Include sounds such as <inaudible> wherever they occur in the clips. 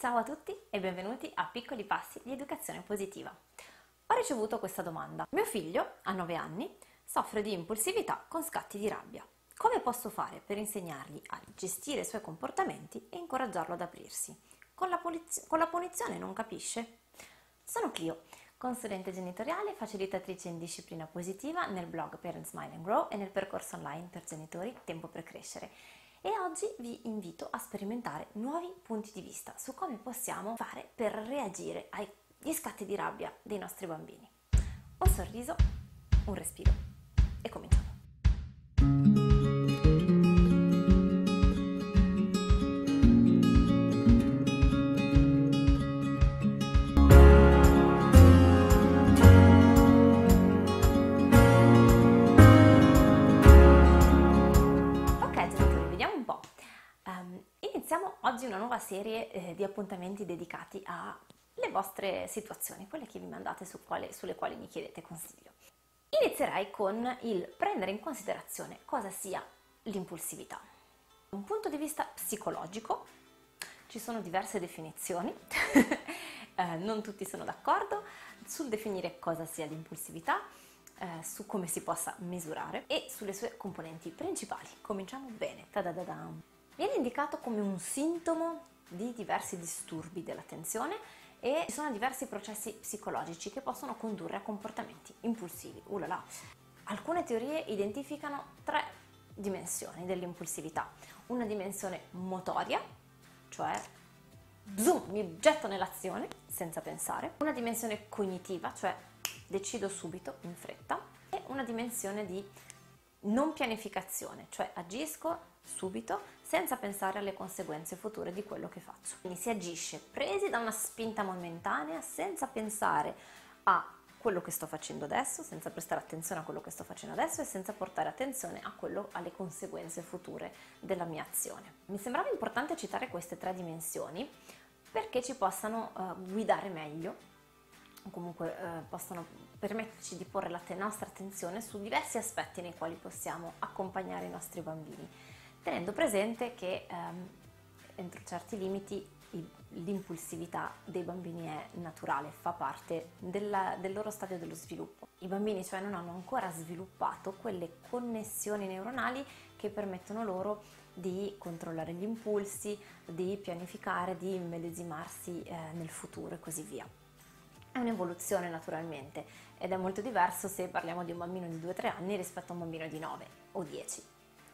Ciao a tutti e benvenuti a Piccoli Passi di Educazione Positiva. Ho ricevuto questa domanda. Mio figlio, a 9 anni, soffre di impulsività con scatti di rabbia. Come posso fare per insegnargli a gestire i suoi comportamenti e incoraggiarlo ad aprirsi? Con la, poliz- con la punizione non capisce? Sono Clio, consulente genitoriale, facilitatrice in disciplina positiva nel blog Parent Smile and Grow e nel percorso online per genitori Tempo per Crescere e oggi vi invito a sperimentare nuovi punti di vista su come possiamo fare per reagire agli scatti di rabbia dei nostri bambini. Un sorriso, un respiro e cominciamo. Serie eh, di appuntamenti dedicati alle vostre situazioni, quelle che vi mandate su quale, sulle quali mi chiedete consiglio. Inizierei con il prendere in considerazione cosa sia l'impulsività. Da un punto di vista psicologico ci sono diverse definizioni, <laughs> eh, non tutti sono d'accordo sul definire cosa sia l'impulsività, eh, su come si possa misurare e sulle sue componenti principali. Cominciamo bene. Ta-da-da-dam. Viene indicato come un sintomo di diversi disturbi dell'attenzione e ci sono diversi processi psicologici che possono condurre a comportamenti impulsivi. Ulala. Alcune teorie identificano tre dimensioni dell'impulsività. Una dimensione motoria, cioè zoom, mi getto nell'azione senza pensare. Una dimensione cognitiva, cioè decido subito, in fretta. E una dimensione di non pianificazione, cioè agisco subito senza pensare alle conseguenze future di quello che faccio. Quindi si agisce presi da una spinta momentanea senza pensare a quello che sto facendo adesso, senza prestare attenzione a quello che sto facendo adesso e senza portare attenzione quello, alle conseguenze future della mia azione. Mi sembrava importante citare queste tre dimensioni perché ci possano uh, guidare meglio o comunque uh, possano permetterci di porre la nostra attenzione su diversi aspetti nei quali possiamo accompagnare i nostri bambini tenendo presente che ehm, entro certi limiti l'impulsività dei bambini è naturale, fa parte della, del loro stadio dello sviluppo. I bambini cioè non hanno ancora sviluppato quelle connessioni neuronali che permettono loro di controllare gli impulsi, di pianificare, di immedesimarsi eh, nel futuro e così via. È un'evoluzione naturalmente ed è molto diverso se parliamo di un bambino di 2-3 anni rispetto a un bambino di 9 o 10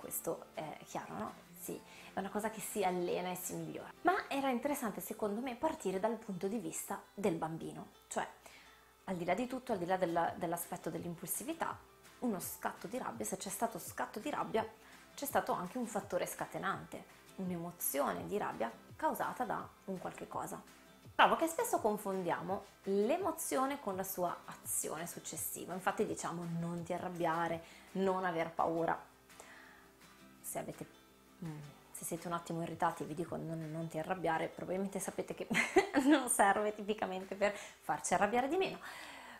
questo è chiaro, no? Sì, è una cosa che si allena e si migliora. Ma era interessante secondo me partire dal punto di vista del bambino, cioè al di là di tutto, al di là della, dell'aspetto dell'impulsività, uno scatto di rabbia, se c'è stato scatto di rabbia, c'è stato anche un fattore scatenante, un'emozione di rabbia causata da un qualche cosa. Trovo che spesso confondiamo l'emozione con la sua azione successiva, infatti diciamo non ti arrabbiare, non aver paura, se avete mm, se siete un attimo irritati vi dico non, non ti arrabbiare, probabilmente sapete che <laughs> non serve tipicamente per farci arrabbiare di meno.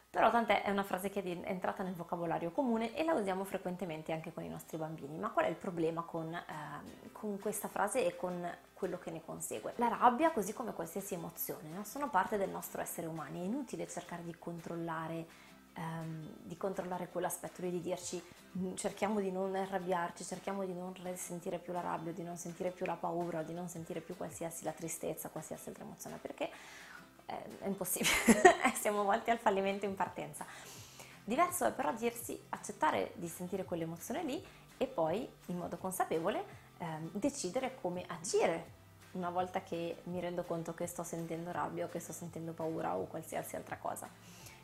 Però tant'è, è una frase che è entrata nel vocabolario comune e la usiamo frequentemente anche con i nostri bambini. Ma qual è il problema con, eh, con questa frase e con quello che ne consegue? La rabbia, così come qualsiasi emozione, no? sono parte del nostro essere umani. È inutile cercare di controllare ehm, di controllare quell'aspetto lì, di dirci mm, cerchiamo di non arrabbiarci, cerchiamo di non sentire più la rabbia, di non sentire più la paura, di non sentire più qualsiasi la tristezza, qualsiasi altra emozione, perché è, è impossibile, <laughs> siamo volti al fallimento in partenza. Diverso è però dirsi accettare di sentire quell'emozione lì e poi in modo consapevole ehm, decidere come agire una volta che mi rendo conto che sto sentendo rabbia o che sto sentendo paura o qualsiasi altra cosa.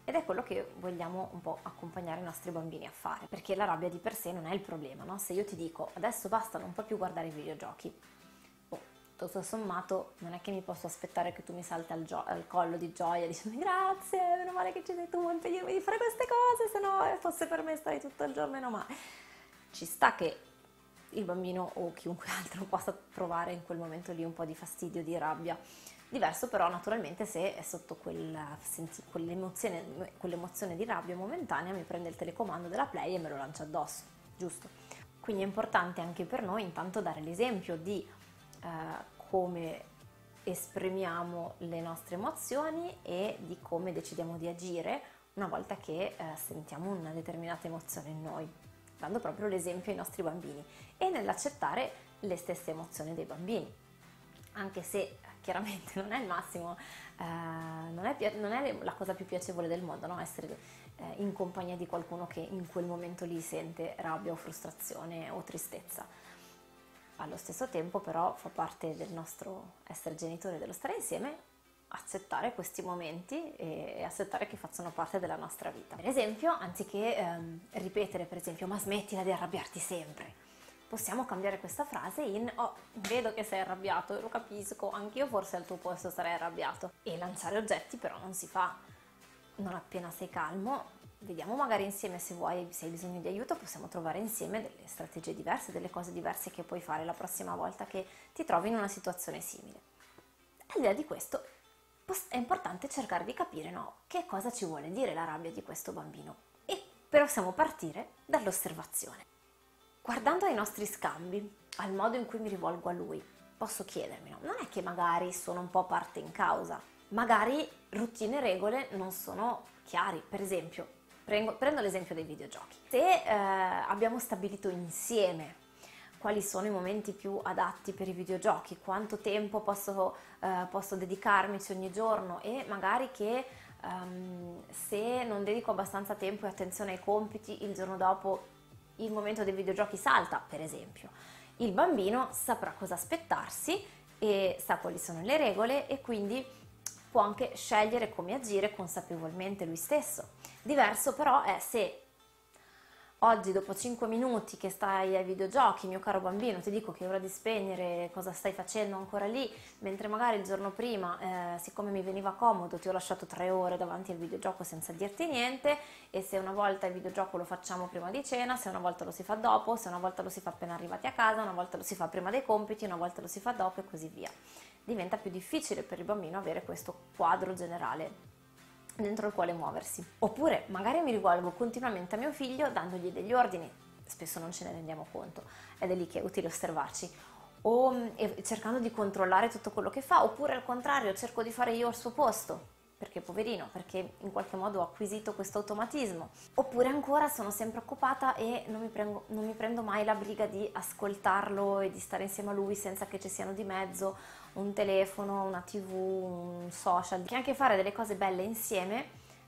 Ed è quello che vogliamo un po' accompagnare i nostri bambini a fare, perché la rabbia di per sé non è il problema, no? Se io ti dico adesso basta, non puoi più guardare i videogiochi, oh, tutto sommato non è che mi posso aspettare che tu mi salti al, gio- al collo di gioia dicendo grazie, meno male che ci sei tu a impedirmi di fare queste cose, se no eh, fosse per me stai tutto il giorno meno male. Ci sta che il bambino o chiunque <laughs> altro possa provare in quel momento lì un po' di fastidio, di rabbia Diverso però naturalmente se è sotto quella, senti, quell'emozione, quell'emozione di rabbia momentanea mi prende il telecomando della Play e me lo lancia addosso, giusto? Quindi è importante anche per noi intanto dare l'esempio di eh, come esprimiamo le nostre emozioni e di come decidiamo di agire una volta che eh, sentiamo una determinata emozione in noi, dando proprio l'esempio ai nostri bambini e nell'accettare le stesse emozioni dei bambini, anche se chiaramente non è il massimo, eh, non, è, non, è, la cosa più piacevole del mondo, no? essere eh, in compagnia di qualcuno che in quel momento lì sente rabbia o frustrazione o tristezza. Allo stesso tempo però fa parte del nostro essere genitore, dello stare insieme, accettare questi momenti e accettare che facciano parte della nostra vita. Per esempio, anziché ehm, ripetere per esempio ma smettila di arrabbiarti sempre, possiamo cambiare questa frase in oh, vedo che sei arrabbiato, lo capisco, anch'io forse al tuo posto sarei arrabbiato. E lanciare oggetti però non si fa non appena sei calmo, vediamo magari insieme se vuoi, se hai bisogno di aiuto, possiamo trovare insieme delle strategie diverse, delle cose diverse che puoi fare la prossima volta che ti trovi in una situazione simile. Al di di questo, è importante cercare di capire no, che cosa ci vuole dire la rabbia di questo bambino e possiamo partire dall'osservazione. Guardando ai nostri scambi, al modo in cui mi rivolgo a lui, posso chiedermi, no, non è che magari sono un po' parte in causa, magari routine e regole non sono chiari, per esempio Prendo, prendo l'esempio dei videogiochi. Se eh, abbiamo stabilito insieme quali sono i momenti più adatti per i videogiochi, quanto tempo posso, eh, posso dedicarmici ogni giorno e magari che um, se non dedico abbastanza tempo e attenzione ai compiti, il giorno dopo il momento dei videogiochi salta, per esempio. Il bambino saprà cosa aspettarsi e sa quali sono le regole e quindi può anche scegliere come agire consapevolmente lui stesso. Diverso però è se oggi dopo 5 minuti che stai ai videogiochi, mio caro bambino, ti dico che è ora di spegnere, cosa stai facendo ancora lì, mentre magari il giorno prima, eh, siccome mi veniva comodo, ti ho lasciato 3 ore davanti al videogioco senza dirti niente e se una volta il videogioco lo facciamo prima di cena, se una volta lo si fa dopo, se una volta lo si fa appena arrivati a casa, una volta lo si fa prima dei compiti, una volta lo si fa dopo e così via. Diventa più difficile per il bambino avere questo quadro generale dentro il quale muoversi. Oppure magari mi rivolgo continuamente a mio figlio dandogli degli ordini, spesso non ce ne rendiamo conto, ed è lì che è utile osservarci, o cercando di controllare tutto quello che fa, oppure al contrario cerco di fare io al suo posto, perché poverino, perché in qualche modo ho acquisito questo automatismo. Oppure ancora sono sempre occupata e non mi, prendo, non mi prendo mai la briga di ascoltarlo e di stare insieme a lui senza che ci siano di mezzo un telefono, una tv, un social. Che anche fare delle cose belle insieme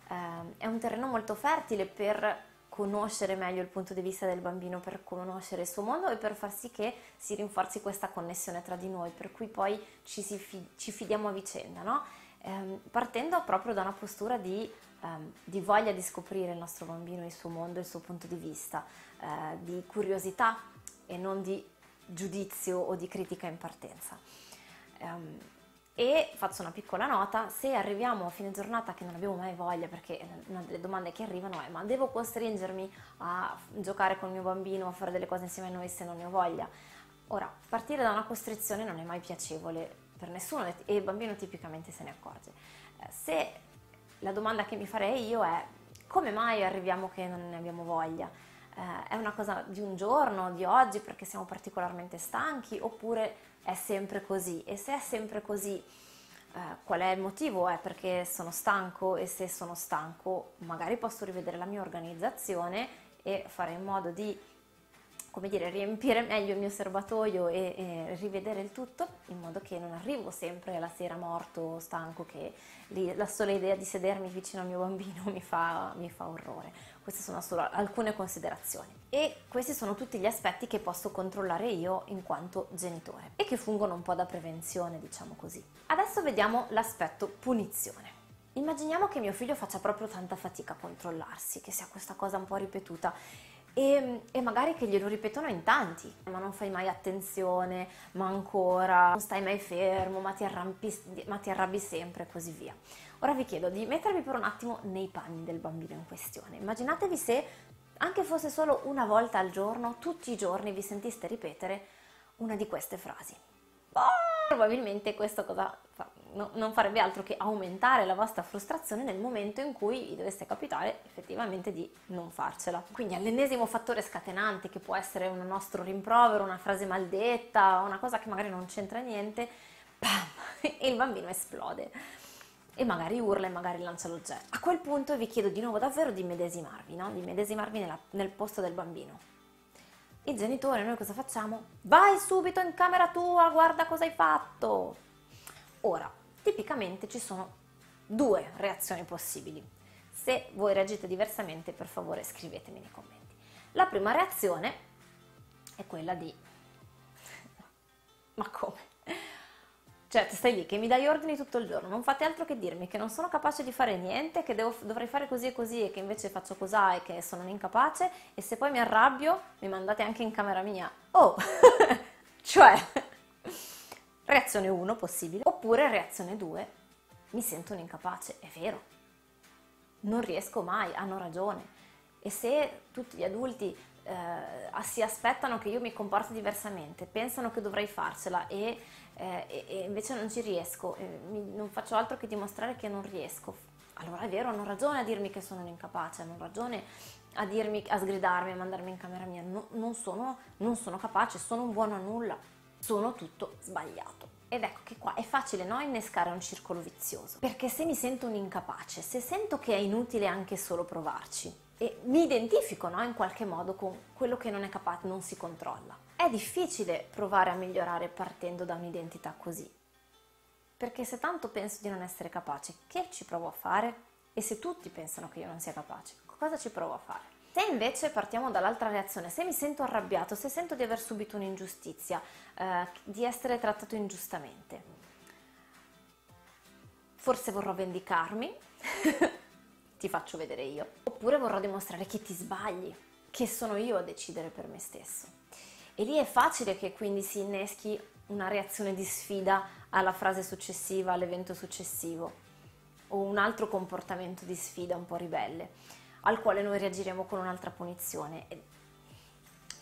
eh, è un terreno molto fertile per conoscere meglio il punto di vista del bambino, per conoscere il suo mondo e per far sì che si rinforzi questa connessione tra di noi, per cui poi ci, fi- ci fidiamo a vicenda, no? Ehm, partendo proprio da una postura di, ehm, di, voglia di scoprire il nostro bambino, il suo mondo, il suo punto di vista, eh, di curiosità e non di giudizio o di critica in partenza. Um, e faccio una piccola nota, se arriviamo a fine giornata che non abbiamo mai voglia, perché una delle domande che arrivano è ma devo costringermi a giocare con il mio bambino, a fare delle cose insieme a noi se non ne ho voglia? Ora, partire da una costrizione non è mai piacevole per nessuno e il bambino tipicamente se ne accorge. Eh, se la domanda che mi farei io è come mai arriviamo che non ne abbiamo voglia? Eh, è una cosa di un giorno, di oggi perché siamo particolarmente stanchi oppure è sempre così? E se è sempre così, eh, qual è il motivo? È perché sono stanco e se sono stanco magari posso rivedere la mia organizzazione e fare in modo di come dire, riempire meglio il mio serbatoio e, e, rivedere il tutto in modo che non arrivo sempre la sera morto, stanco, che lì, la sola idea di sedermi vicino al mio bambino <laughs> mi fa, mi fa orrore. Queste sono solo alcune considerazioni. E questi sono tutti gli aspetti che posso controllare io in quanto genitore e che fungono un po' da prevenzione, diciamo così. Adesso vediamo l'aspetto punizione. Immaginiamo che mio figlio faccia proprio tanta fatica a controllarsi, che sia questa cosa un po' ripetuta e, e, magari che glielo ripetono in tanti, ma non fai mai attenzione, ma ancora, non stai mai fermo, ma ti, arrampi, ma ti arrabbi sempre e così via. Ora vi chiedo di mettervi per un attimo nei panni del bambino in questione. Immaginatevi se anche fosse solo una volta al giorno, tutti i giorni vi sentiste ripetere una di queste frasi. Oh! probabilmente questo cosa fa? No, non farebbe altro che aumentare la vostra frustrazione nel momento in cui dovesse capitare effettivamente di non farcela. Quindi all'ennesimo fattore scatenante che può essere un nostro rimprovero, una frase maldetta, una cosa che magari non c'entra niente, bam, <laughs> e il bambino esplode e magari urla e magari lancia l'oggetto. A quel punto vi chiedo di nuovo davvero di medesimarvi, no? di medesimarvi nella, nel posto del bambino. Il genitore, noi cosa facciamo? Vai subito in camera tua, guarda cosa hai fatto. Ora, tipicamente ci sono due reazioni possibili. Se voi reagite diversamente, per favore scrivetemi nei commenti. La prima reazione è quella di... <laughs> Ma come? Cioè, stai lì che mi dai ordini tutto il giorno, non fate altro che dirmi che non sono capace di fare niente, che devo, dovrei fare così e così e che invece faccio cos'ha e che sono incapace e se poi mi arrabbio mi mandate anche in camera mia. Oh! <laughs> cioè, reazione 1 possibile, oppure reazione 2, mi sento un incapace, è vero, non riesco mai, hanno ragione. E se tutti gli adulti eh, si aspettano che io mi comporti diversamente, pensano che dovrei farcela e eh, e, invece non ci riesco, eh, mi, non faccio altro che dimostrare che non riesco. Allora è vero, hanno ragione a dirmi che sono un incapace, hanno ragione a dirmi, a sgridarmi, a mandarmi in camera mia. No, non, sono, non sono capace, sono un buono a nulla, sono tutto sbagliato. Ed ecco che qua è facile no, innescare un circolo vizioso, perché se mi sento un incapace, se sento che è inutile anche solo provarci, e mi identifico no, in qualche modo con quello che non è capace, non si controlla. È difficile provare a migliorare partendo da un'identità così, perché se tanto penso di non essere capace, che ci provo a fare? E se tutti pensano che io non sia capace, cosa ci provo a fare? Se invece partiamo dall'altra reazione, se mi sento arrabbiato, se sento di aver subito un'ingiustizia, eh, di essere trattato ingiustamente, forse vorrò vendicarmi, <laughs> ti faccio vedere io, oppure vorrò dimostrare che ti sbagli, che sono io a decidere per me stesso. E lì è facile che quindi si inneschi una reazione di sfida alla frase successiva, all'evento successivo, o un altro comportamento di sfida un po' ribelle al quale noi reagiremo con un'altra punizione.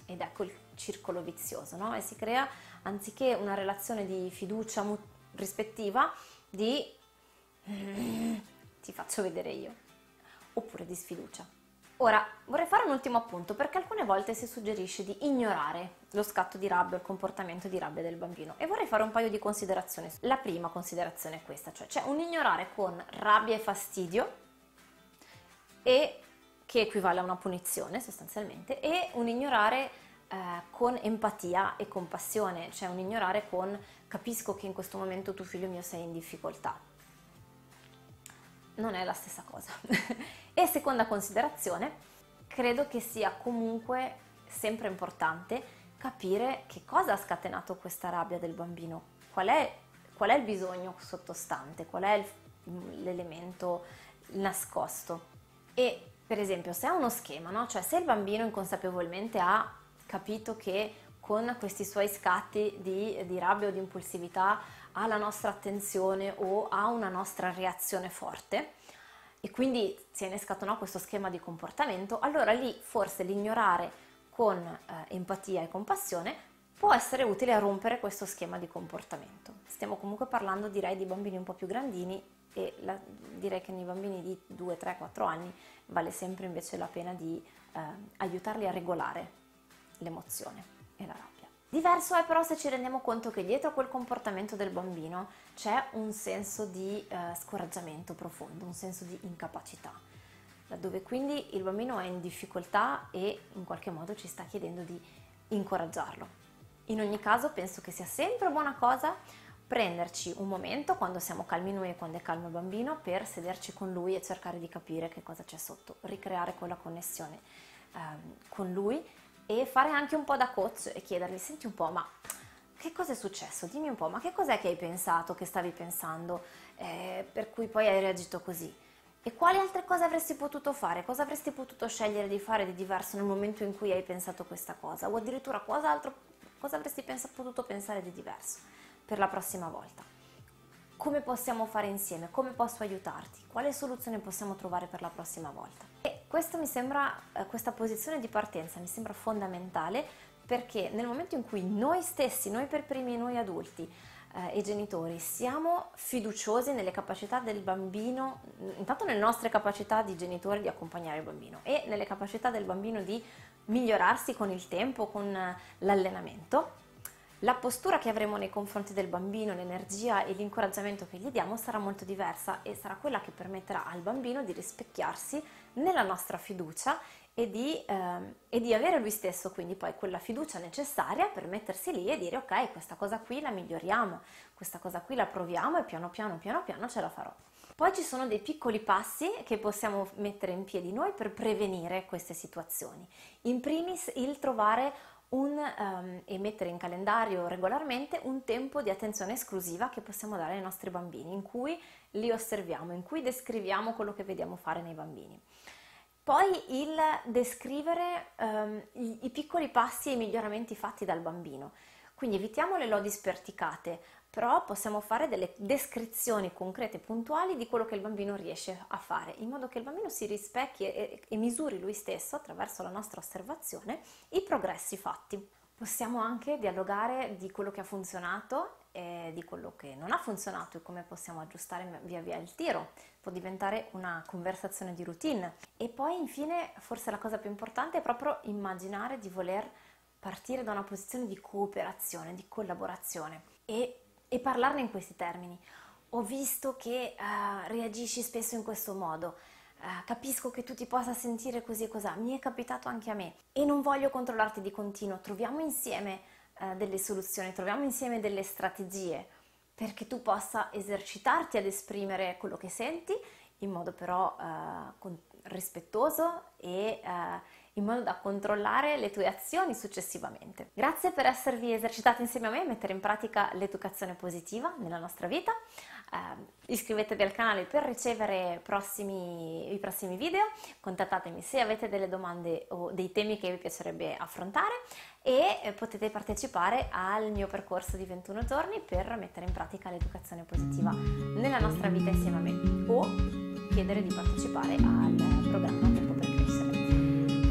Ed ecco il circolo vizioso, no? E si crea, anziché una relazione di fiducia rispettiva, di ti faccio vedere io, oppure di sfiducia. Ora, vorrei fare un ultimo appunto perché alcune volte si suggerisce di ignorare lo scatto di rabbia, il comportamento di rabbia del bambino e vorrei fare un paio di considerazioni. La prima considerazione è questa, cioè c'è un ignorare con rabbia e fastidio e che equivale a una punizione sostanzialmente, e un ignorare eh, con empatia e compassione, cioè un ignorare con capisco che in questo momento tu figlio mio sei in difficoltà. Non è la stessa cosa. <laughs> e seconda considerazione, credo che sia comunque sempre importante capire che cosa ha scatenato questa rabbia del bambino, qual è, qual è il bisogno sottostante, qual è l'elemento nascosto. E per esempio, se ha uno schema, no? cioè se il bambino inconsapevolmente ha capito che con questi suoi scatti di, di rabbia o di impulsività ha la nostra attenzione o ha una nostra reazione forte, e quindi si è innescato no, questo schema di comportamento, allora lì forse l'ignorare con eh, empatia e compassione può essere utile a rompere questo schema di comportamento. Stiamo comunque parlando direi di bambini un po' più grandini e la, direi che nei bambini di 2, 3, 4 anni vale sempre invece la pena di eh, aiutarli a regolare l'emozione e la rabbia. Diverso è però se ci rendiamo conto che dietro a quel comportamento del bambino c'è un senso di eh, scoraggiamento profondo, un senso di incapacità, dove quindi il bambino è in difficoltà e in qualche modo ci sta chiedendo di incoraggiarlo. In ogni caso penso che sia sempre buona cosa prenderci un momento quando siamo calmi noi e quando è calmo il bambino per sederci con lui e cercare di capire che cosa c'è sotto, ricreare quella connessione ehm, con lui e fare anche un po' da coach e chiedergli senti un po' ma che cosa è successo? Dimmi un po', ma che cos'è che hai pensato, che stavi pensando, eh, per cui poi hai reagito così? E quali altre cose avresti potuto fare? Cosa avresti potuto scegliere di fare di diverso nel momento in cui hai pensato questa cosa? O addirittura cosa, altro, cosa avresti pens- potuto pensare di diverso? per la prossima volta. Come possiamo fare insieme? Come posso aiutarti? Quale soluzione possiamo trovare per la prossima volta? E questo mi sembra, eh, questa posizione di partenza mi sembra fondamentale perché nel momento in cui noi stessi, noi per primi, noi adulti eh, e genitori, siamo fiduciosi nelle capacità del bambino, intanto nelle nostre capacità di genitori di accompagnare il bambino e nelle capacità del bambino di migliorarsi con il tempo, con l'allenamento, La postura che avremo nei confronti del bambino, l'energia e l'incoraggiamento che gli diamo sarà molto diversa e sarà quella che permetterà al bambino di rispecchiarsi nella nostra fiducia e di, ehm, e di, avere lui stesso quindi poi quella fiducia necessaria per mettersi lì e dire ok questa cosa qui la miglioriamo, questa cosa qui la proviamo e piano piano piano piano ce la farò. Poi ci sono dei piccoli passi che possiamo mettere in piedi noi per prevenire queste situazioni. In primis il trovare un, um, e mettere in calendario regolarmente un tempo di attenzione esclusiva che possiamo dare ai nostri bambini, in cui li osserviamo, in cui descriviamo quello che vediamo fare nei bambini. Poi il descrivere um, i, i, piccoli passi e i miglioramenti fatti dal bambino. Quindi evitiamo le lodi sperticate, però possiamo fare delle descrizioni concrete e puntuali di quello che il bambino riesce a fare, in modo che il bambino si rispecchi e, e misuri lui stesso, attraverso la nostra osservazione, i progressi fatti. Possiamo anche dialogare di quello che ha funzionato e di quello che non ha funzionato e come possiamo aggiustare via via il tiro. Può diventare una conversazione di routine. E poi infine, forse la cosa più importante è proprio immaginare di voler partire da una posizione di cooperazione, di collaborazione e, e parlarne in questi termini. Ho visto che uh, reagisci spesso in questo modo. Uh, capisco che tu ti possa sentire così e così, mi è capitato anche a me e non voglio controllarti di continuo, troviamo insieme uh, delle soluzioni, troviamo insieme delle strategie perché tu possa esercitarti ad esprimere quello che senti in modo però con, rispettoso e in modo da controllare le tue azioni successivamente. Grazie per esservi esercitati insieme a me a mettere in pratica l'educazione positiva nella nostra vita. Eh, iscrivetevi al canale per ricevere prossimi, i prossimi video, contattatemi se avete delle domande o dei temi che vi piacerebbe affrontare e eh, potete partecipare al mio percorso di 21 giorni per mettere in pratica l'educazione positiva nella nostra vita insieme a me o chiedere di partecipare al programma.